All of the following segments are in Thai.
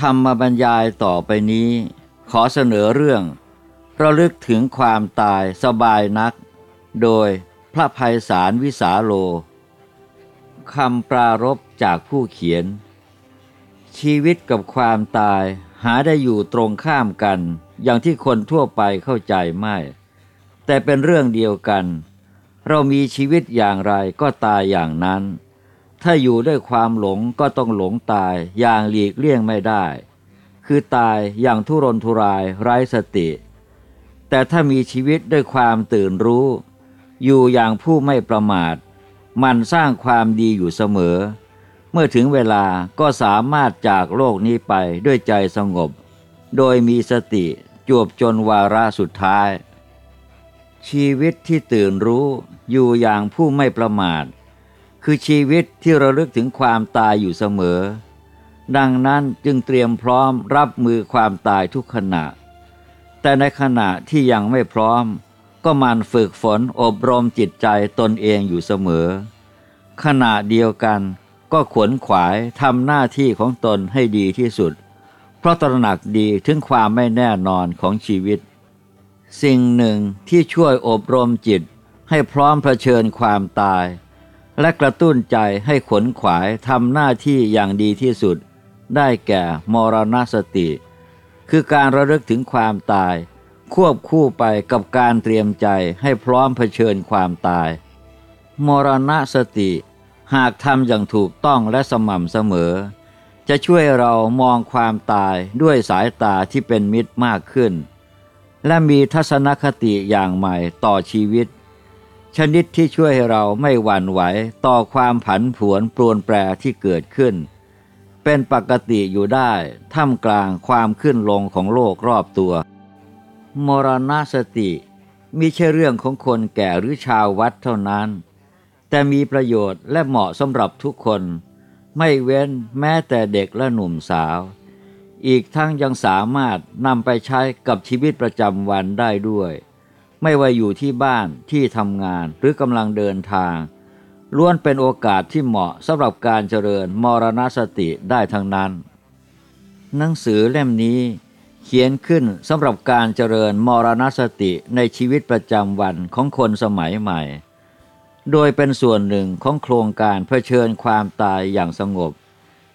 ธรรมบรรยายต่อไปนี้ ขอเสนอเรื่องระลึกถึงความตายสบายนัก โดยพระภัยสารวิสาโลคำปรารบจากผู้เขียน ชีวิตกับความตายหาได้อยู่ตรงข้ามกัน อย่างที่คนทั่วไปเข้าใจไม่ แต่เป็นเรื่องเดียวกัน เรามีชีวิตอย่างไรก็ตายอย่างนั้น ถ้าอยู่ด้วยความหลงก็ต้องหลงตายอย่างหลีกเลี่ยงไม่ได้ คือตายอย่างทุรนทุรายไร้สติ แต่ถ้ามีชีวิตด้วยความตื่นรู้ อยู่อย่างผู้ไม่ประมาท มันสร้างความดีอยู่เสมอ เมื่อถึงเวลาก็สามารถจากโลกนี้ไปด้วยใจสงบ โดยมีสติจวบจนวาระสุดท้าย ชีวิตที่ตื่นรู้อยู่อย่างผู้ไม่ประมาท คือชีวิตที่ระลึกถึงความตายอยู่เสมอ ดังนั้นจึงเตรียมพร้อมรับมือความตายทุกขณะ แต่ในขณะที่ยังไม่พร้อม ก็มันฝึกฝนอบรมจิตใจตนเองอยู่เสมอ ขณะเดียวกันก็ขวนขวายทำหน้าที่ของตนให้ดีที่สุด เพราะตระหนักดีถึงความไม่แน่นอนของชีวิต สิ่งหนึ่งที่ช่วยอบรมจิตให้พร้อมเผชิญความตาย และกระตุ้นใจให้ขนขวายทำหน้าที่อย่างดีที่สุด ได้แก่มรณสติ คือการระลึกถึงความตาย ควบคู่ไปกับการเตรียมใจให้พร้อมเผชิญความตาย มรณสติ หากทำอย่างถูกต้องและสม่ำเสมอ จะช่วยเรามองความตายด้วยสายตาที่เป็นมิตรมากขึ้น และมีทัศนคติอย่างใหม่ต่อชีวิต ชนิดที่ช่วยให้เราไม่หวั่นไหวต่อความผันผวนปรวนแปรที่เกิดขึ้น เป็นปกติอยู่ได้ท่ามกลางความขึ้นลงของโลกรอบตัว มรณสติมิใช่เรื่องของคนแก่หรือชาววัดเท่านั้น แต่มีประโยชน์และเหมาะสำหรับทุกคน ไม่เว้นแม้แต่เด็กและหนุ่มสาว อีกทั้งยังสามารถนำไปใช้กับชีวิตประจำวันได้ด้วย ไม่ว่าอยู่ที่บ้านที่ทำงานหรือกำลังเดินทาง ล้วนเป็นโอกาสที่เหมาะสำหรับการเจริญมรณสติได้ทั้งนั้น หนังสือเล่มนี้เขียนขึ้นสำหรับการเจริญมรณสติในชีวิตประจำวันของคนสมัยใหม่ โดยเป็นส่วนหนึ่งของโครงการเผชิญความตายอย่างสงบ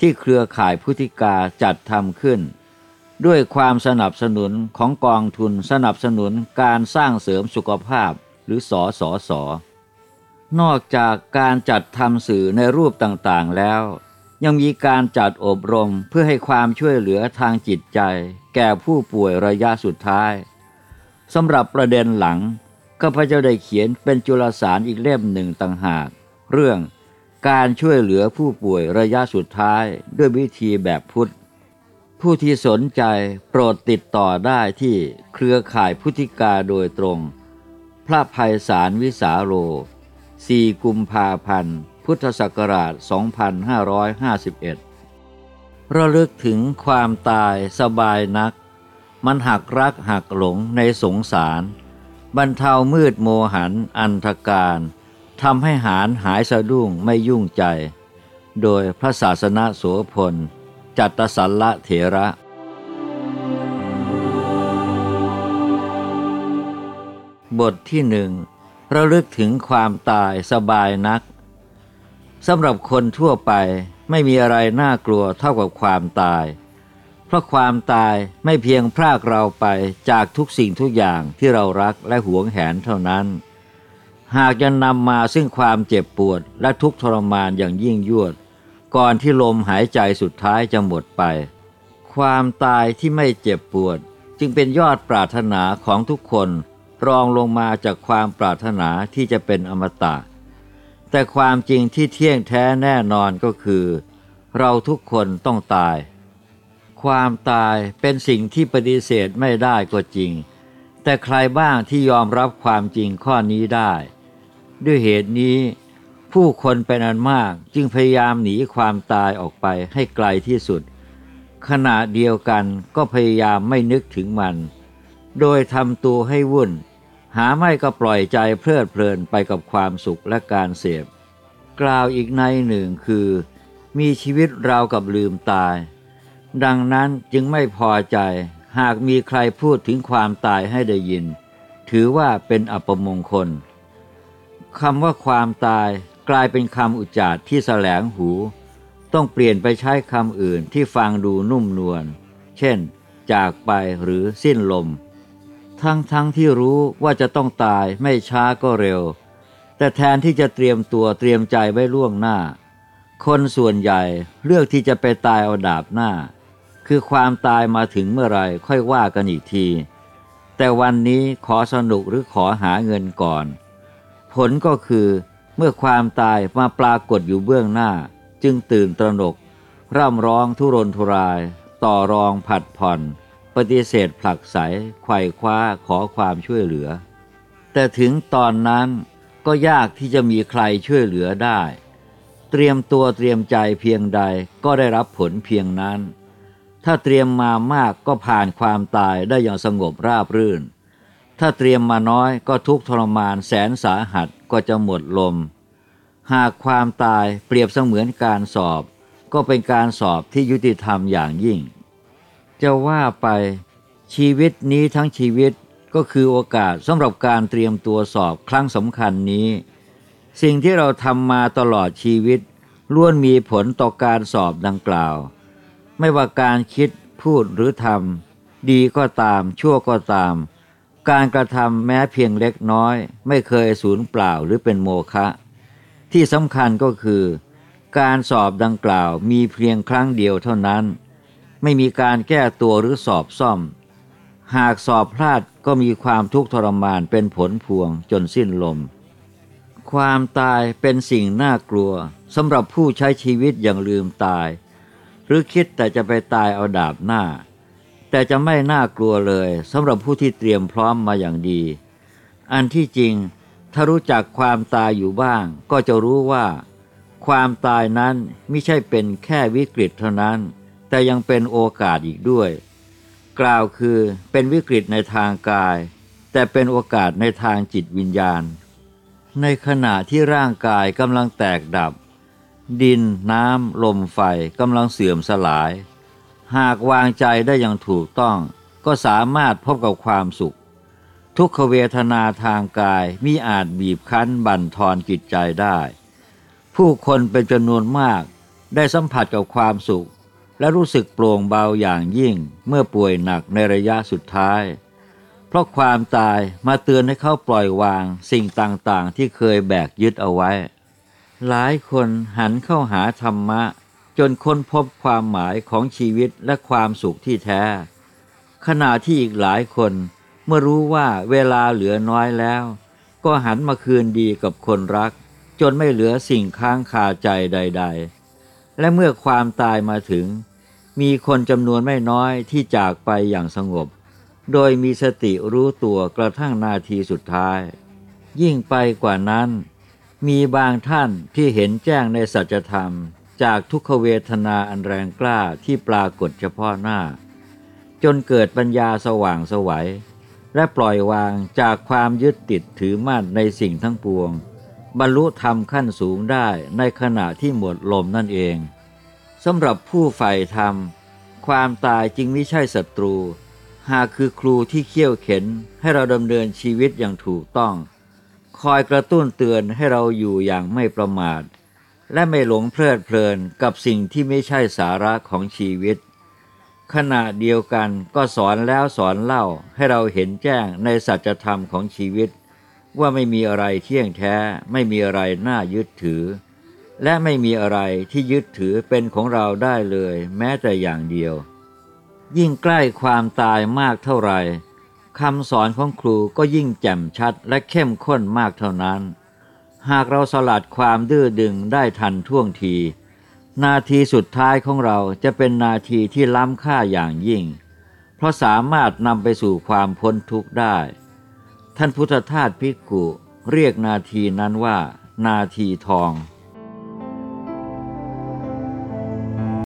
ที่เครือข่ายพุทธิกาจัดทำขึ้น ด้วยความสนับสนุนของกองทุนสนับสนุนการสร้างเสริมสุขภาพหรือสอสอสอนอกจากการจัดทำสื่อในรูปต่างๆแล้ว ยังมีการจัดอบรมเพื่อให้ความช่วยเหลือทางจิตใจ แก่ผู้ป่วยระยะสุดท้ายสำหรับประเด็นหลังข้าพเจ้าได้เขียนเป็นจุลสารอีกเล่มหนึ่งต่างหาก เรื่องการช่วยเหลือผู้ป่วยระยะสุดท้ายด้วยวิธีแบบพุทธ ผู้ที่สนใจโปรดติดต่อได้ที่เครือข่ายพุทธิกาโดยตรง พระภัยสารวิสาโร 4 กุมภาพันธ์ พุทธศักราช 2551 ระลึกถึงความตายสบายนัก มันหักรักหักหลงในสงสาร บรรเทามืดโมหันอันธการทำให้หารหายสะดุ้งไม่ยุ่งใจ โดยพระศาสนาโสพล จัตสัลละเถระ บทที่หนึ่งระลึกถึงความตายสบายนักสำหรับคนทั่วไปไม่มีอะไรน่ากลัวเท่ากับความตาย เพราะความตายไม่เพียงพรากเราไปจากทุกสิ่งทุกอย่างที่เรารักและหวงแหนเท่านั้น หากจะนำมาซึ่งความเจ็บปวดและทุกทรมานอย่างยิ่งยวด ก่อนที่ลมหายใจสุดท้ายจะหมดไป ความตายที่ไม่เจ็บปวด จึงเป็นยอดปรารถนาของทุกคน รองลงมาจากความปรารถนาที่จะเป็นอมตะ แต่ความจริงที่เที่ยงแท้แน่นอนก็คือ เราทุกคนต้องตาย ความตายเป็นสิ่งที่ปฏิเสธไม่ได้ก็จริง แต่ใครบ้างที่ยอมรับความจริงข้อนี้ได้ ด้วยเหตุนี้ ผู้คนเป็นอันมากจึงพยายามหนีความตายออกไปให้ไกลที่สุด ขณะเดียวกันก็พยายามไม่นึกถึงมัน โดยทำตัวให้วุ่น หาไม่ก็ปล่อยใจเพลิดเพลินไปกับความสุขและการเสพ กล่าวอีกในหนึ่งคือ มีชีวิตราวกับลืมตาย ดังนั้นจึงไม่พอใจหากมีใครพูดถึงความตายให้ได้ยิน ถือว่าเป็นอัปมงคลคำว่าความตาย กลายเป็นคำอุจจาร์ที่แสลงหู ต้องเปลี่ยนไปใช้คำอื่นที่ฟังดูนุ่มนวล เช่น จากไปหรือสิ้นลม ทั้งทั้งที่รู้ว่าจะต้องตายไม่ช้าก็เร็ว แต่แทนที่จะเตรียมตัวเตรียมใจไว้ล่วงหน้า คนส่วนใหญ่เลือกที่จะไปตายเอาดาบหน้า คือความตายมาถึงเมื่อไรค่อยว่ากันอีกที แต่วันนี้ขอสนุกหรือขอหาเงินก่อน ผลก็คือ เมื่อความตายมาปรากฏอยู่เบื้องหน้า จึงตื่นตระหนก ร่ำร้องทุรนทุราย ต่อรองผัดผ่อน ปฏิเสธผลักไสไขว่คว้าขอความช่วยเหลือ แต่ถึงตอนนั้นก็ยากที่จะมีใครช่วยเหลือได้ เตรียมตัวเตรียมใจเพียงใดก็ได้รับผลเพียงนั้น ถ้าเตรียมมามากก็ผ่านความตายได้อย่างสงบราบรื่น ถ้าเตรียมมาน้อยก็ทุกทรมานแสนสาหัส ก็จะหมดลม หากความตายเปรียบเสมือนการสอบ ก็เป็นการสอบที่ยุติธรรมอย่างยิ่ง จะว่าไปชีวิตนี้ทั้งชีวิตก็คือโอกาสสำหรับการเตรียมตัวสอบครั้งสำคัญนี้ สิ่งที่เราทำมาตลอดชีวิตล้วนมีผลต่อการสอบดังกล่าว ไม่ว่าการคิดพูดหรือทำดีก็ตามชั่วก็ตาม การกระทำแม้เพียงเล็กน้อย ไม่เคยสูญเปล่าหรือเป็นโมฆะที่สำคัญก็คือ การสอบดังกล่าวมีเพียงครั้งเดียวเท่านั้น ไม่มีการแก้ตัวหรือสอบซ่อม หากสอบพลาดก็มีความทุกข์ทรมานเป็นผลพวงจนสิ้นลม ความตายเป็นสิ่งน่ากลัวสำหรับผู้ใช้ชีวิตอย่างลืมตาย หรือคิดแต่จะไปตายเอาดาบหน้า แต่จะไม่น่ากลัวเลยสำหรับผู้ที่เตรียมพร้อมมาอย่างดี อันที่จริง ถ้ารู้จักความตายอยู่บ้าง ก็จะรู้ว่า ความตายนั้นไม่ใช่เป็นแค่วิกฤตเท่านั้น แต่ยังเป็นโอกาสอีกด้วย กล่าวคือเป็นวิกฤตในทางกาย แต่เป็นโอกาสในทางจิตวิญญาณ ในขณะที่ร่างกายกำลังแตกดับ ดินน้ำลมไฟกำลังเสื่อมสลาย หากวางใจได้อย่างถูกต้อง ก็สามารถพบกับความสุข ทุกขเวทนาทางกายมิอาจบีบคั้นบั่นทอนจิตใจได้ ผู้คนเป็นจำนวนมากได้สัมผัสกับความสุข และรู้สึกโปร่งเบาอย่างยิ่งเมื่อป่วยหนักในระยะสุดท้าย เพราะความตายมาเตือนให้เขาปล่อยวางสิ่งต่างๆ ที่เคยแบกยึดเอาไว้ หลายคนหันเข้าหาธรรมะ จนค้นพบความหมายของชีวิตและความสุขที่แท้ ขณะที่อีกหลายคนเมื่อรู้ว่าเวลาเหลือน้อยแล้ว ก็หันมาคืนดีกับคนรัก จนไม่เหลือสิ่งค้างคาใจใด ๆ และเมื่อความตายมาถึง มีคนจำนวนไม่น้อยที่จากไปอย่างสงบ โดยมีสติรู้ตัวกระทั่งนาทีสุดท้าย ยิ่งไปกว่านั้น มีบางท่านที่เห็นแจ้งในสัจธรรม จากทุกขเวทนาอันแรงกล้าที่ปรากฏเฉพาะหน้า จนเกิดปัญญาสว่างสวัย และปล่อยวางจากความยึดติดถือมั่นในสิ่งทั้งปวง บรรลุธรรมขั้นสูงได้ในขณะที่หมดลมนั่นเองสำหรับผู้ใฝ่ธรรม ความตายจึงไม่ใช่ศัตรู หากคือครูที่เขี่ยวเข็นให้เราดำเนินชีวิตอย่างถูกต้อง คอยกระตุ้นเตือนให้เราอยู่อย่างไม่ประมาท และไม่หลงเพลิดเพลินกับสิ่งที่ไม่ใช่สาระของชีวิต ขณะเดียวกันก็สอนแล้วสอนเล่าให้เราเห็นแจ้งในสัจธรรมของชีวิต ว่าไม่มีอะไรเที่ยงแท้ ไม่มีอะไรน่ายึดถือ และไม่มีอะไรที่ยึดถือเป็นของเราได้เลย แม้แต่อย่างเดียว ยิ่งใกล้ความตายมากเท่าไหร่คำสอนของครูก็ยิ่งแจ่มชัดและเข้มข้นมากเท่านั้น หากเราสลัดความดื้อดึงได้ทันท่วงที นาทีสุดท้ายของเราจะเป็นนาทีที่ล้ำค่าอย่างยิ่ง เพราะสามารถนำไปสู่ความพ้นทุกข์ได้ ท่านพุทธทาสพิกุเรียกนาทีนั้นว่า นาทีทอง